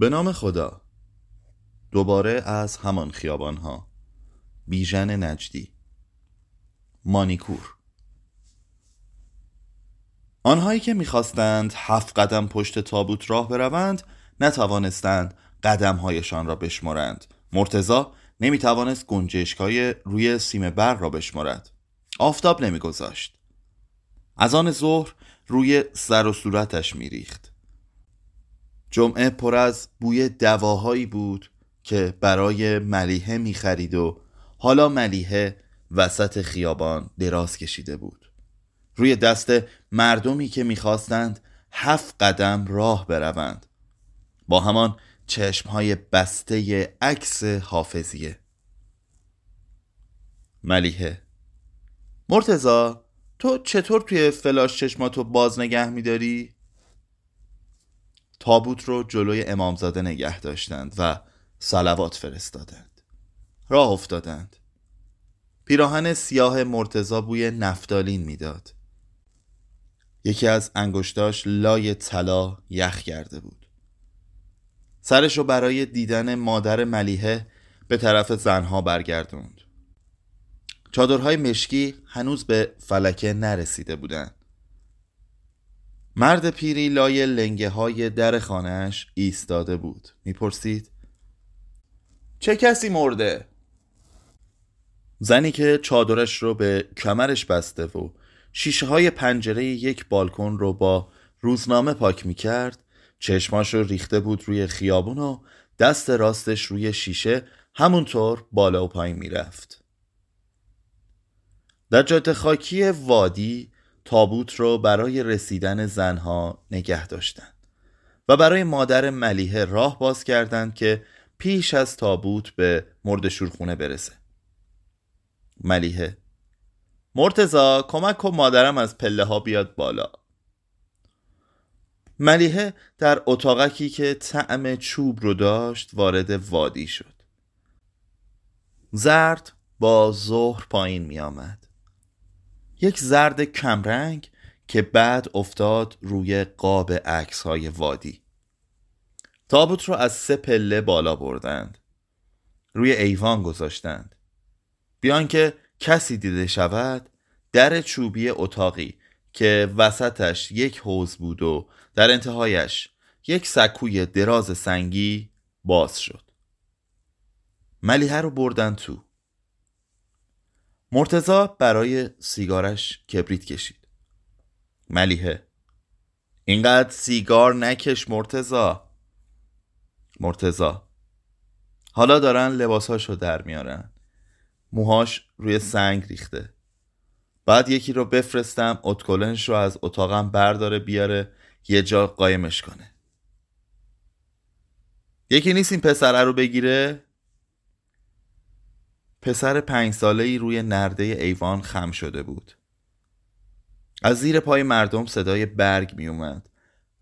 به نام خدا. دوباره از همان خیابان ها بیژن نجدی. مانیکور. آنهایی که می‌خواستند هفت قدم پشت تابوت راه بروند نتوانستند قدمهایشان را بشمرند. مرتزا نمی‌توانست گنجشکای روی سیم بر را بشمرد. آفتاب نمیگذاشت. از آن ظهر روی سر و صورتش میریخت. جمعه پر از بوی دواهایی بود که برای ملیحه می‌خرید و حالا ملیحه وسط خیابان دراز کشیده بود. روی دست مردمی که می‌خواستند هفت قدم راه بروند. با همان چشمهای بسته عکس حافظیه ملیحه مرتزا تو چطور توی فلاش چشماتو باز نگه میداری؟ تابوت رو جلوی امامزاده نگه داشتند و سلوات فرستادند. راه افتادند. پیراهن سیاه مرتزا بوی نفتالین می‌داد. یکی از انگشتاش لای طلا یخ کرده بود. سرش رو برای دیدن مادر ملیحه به طرف زنها برگردوند. چادرهای مشکی هنوز به فلکه نرسیده بودند. مرد پیری لای لنگه های در خانهش ایستاده بود می‌پرسید چه کسی مرده؟ زنی که چادرش رو به کمرش بسته و شیشه های پنجره یک بالکن رو با روزنامه پاک می‌کرد چشماش رو ریخته بود روی خیابون و دست راستش روی شیشه همونطور بالا و پایین می‌رفت در جاده خاکی وادی تابوت رو برای رسیدن زنها نگه داشتند و برای مادر ملیحه راه باز کردند که پیش از تابوت به مرد شورخونه برسه. ملیحه مرتزا کمک کن مادرم از پله ها بیاد بالا. ملیحه در اتاقکی که طعم چوب رو داشت وارد وادی شد. زرد با ظهر پایین می آمد یک زرد کمرنگ که بعد افتاد روی قاب عکس های وادی. تابوت رو از سه پله بالا بردند. روی ایوان گذاشتند. بیان که کسی دیده شود در چوبی اتاقی که وسطش یک حوز بود و در انتهایش یک سکوی دراز سنگی باز شد. ملیحه رو بردن تو. مرتزا برای سیگارش کبریت کشید. ملیحه. اینقدر سیگار نکش مرتزا مرتزا حالا دارن لباساشو در میارن. موهاش روی سنگ ریخته. بعد یکی رو بفرستم اتکلنش رو از اتاقم برداره بیاره یه جا قایمش کنه. یکی نیست این پسره رو بگیره؟ پسر پنج ساله ای روی نرده ایوان خم شده بود. از زیر پای مردم صدای برگ می اومد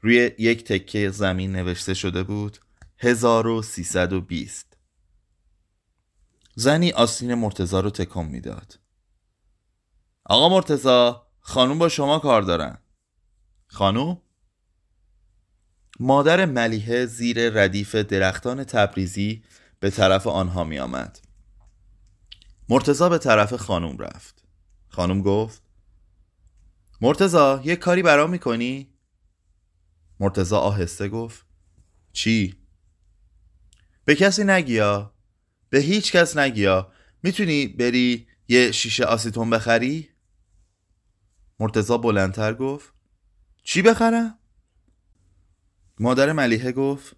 روی یک تکه زمین نوشته شده بود 1320 زنی آستین مرتزا رو تکم می‌داد. آقا مرتزا خانوم با شما کار دارن. خانوم؟ مادر ملیحه زیر ردیف درختان تبریزی به طرف آنها می آمد مرتزا به طرف خانوم رفت خانوم گفت مرتزا یه کاری برام می‌کنی؟ مرتزا آهسته گفت چی؟ به کسی نگیا به هیچ کس نگیا می‌تونی بری یه شیشه آسیتون بخری؟ مرتزا بلندتر گفت چی بخرم؟ مادر ملیحه گفت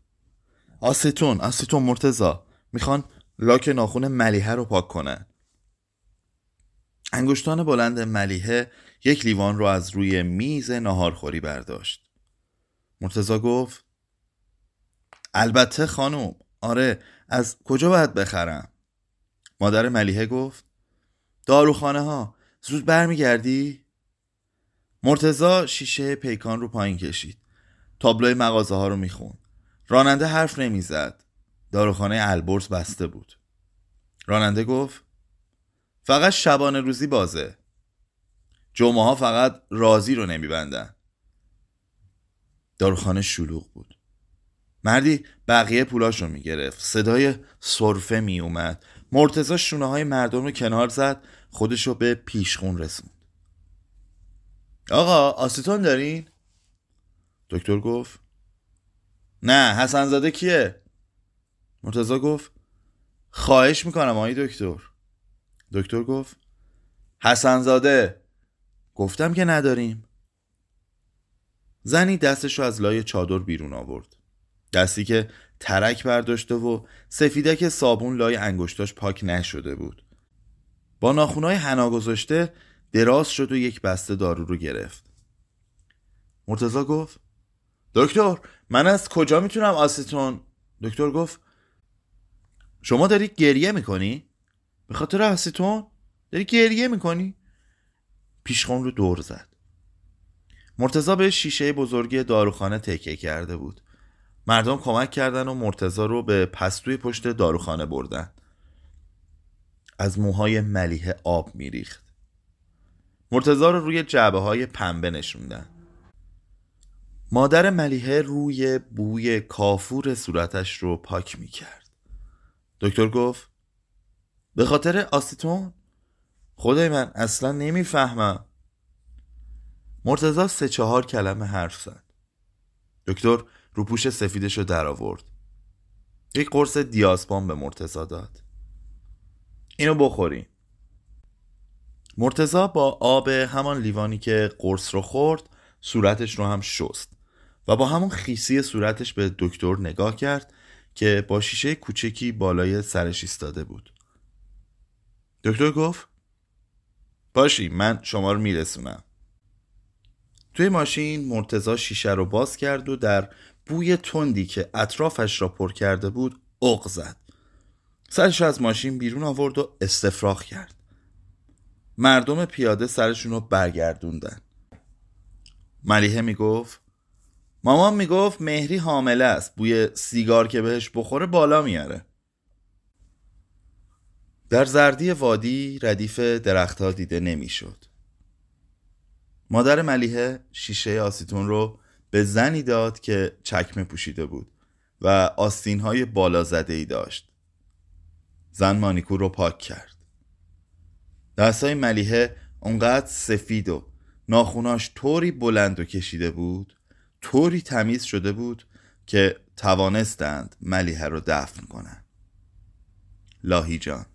آسیتون آسیتون مرتزا می‌خوان لاک ناخون ملیحه رو پاک کنن انگشتان بلند ملیحه یک لیوان رو از روی میز ناهارخوری برداشت. مرتزا گفت البته خانوم آره از کجا باید بخرم؟ مادر ملیحه گفت داروخانه ها زود برمیگردی؟ مرتزا شیشه پیکان رو پایین کشید. تابلوی مغازه ها رو میخون راننده حرف نمی‌زد. داروخانه البرز بسته بود. راننده گفت فقط شبانه روزی بازه. جمعه ها فقط رازی رو نمیبندن. داروخانه شلوغ بود. مردی بقیه پولاشو می‌گرفت. صدای صرفه میومد مرتزا شونه های مردم رو کنار زد. خودشو به پیشخون رسوند. آقا آسیتون دارین؟ دکتر گفت. نه حسن زاده کیه؟ مرتزا گفت. خواهش می‌کنم آقای دکتر. دکتر گفت حسن زاده گفتم که نداریم. زنی دستش رو از لای چادر بیرون آورد. دستی که ترک برداشته و سفیدک صابون لای انگشتاش پاک نشده بود. با ناخونای حنا گذاشته دراز شد و یک بسته دارو رو گرفت. مرتزا گفت دکتر من از کجا می‌تونم آسیتون؟ دکتر گفت شما داری گریه می‌کنی؟ به خاطر آسیتون؟ داری گریه می‌کنی؟ پیشخون رو دور زد. مرتزا به شیشه بزرگی داروخانه تکیه کرده بود. مردم کمک کردن و مرتزا رو به پستوی پشت داروخانه بردن. از موهای ملیه آب میریخت. مرتزا رو روی جعبه های پنبه نشوندن. مادر ملیحه روی بوی کافور صورتش رو پاک می کرد دکتر گفت به خاطر آسیتون خدای من اصلا نمی‌فهمم. مرتزا سه چهار کلمه حرف زد. دکتر روپوش سفیدش رو در آورد یک قرص دیاسپام به مرتزا داد. اینو بخورین مرتزا با آب همان لیوانی که قرص رو خورد صورتش رو هم شست و با همون خیسی صورتش به دکتر نگاه کرد که با شیشه کوچکی بالای سرش ایستاده بود. دکتر گفت باشی من شما رو میرسونم. توی ماشین مرتزا شیشه رو باز کرد و در بوی تندی که اطرافش را پر کرده بود اق زد. سرش از ماشین بیرون آورد و استفراغ کرد. مردم پیاده سرشون رو برگردوندن. ملیحه می‌گفت مامان می‌گفت مهری حامله است بوی سیگار که بهش بخوره بالا میاره در زردی وادی ردیف درختها دیده نمی‌شد. مادر ملیحه شیشه آسیتون رو به زنی داد که چکمه پوشیده بود و آستین های بالا زده ای داشت. زن مانیکور رو پاک کرد. دستای ملیحه اونقدر سفید و ناخوناش طوری بلند و کشیده بود طوری تمیز شده بود که توانستند ملیحه رو دفن کنند. لاهی جان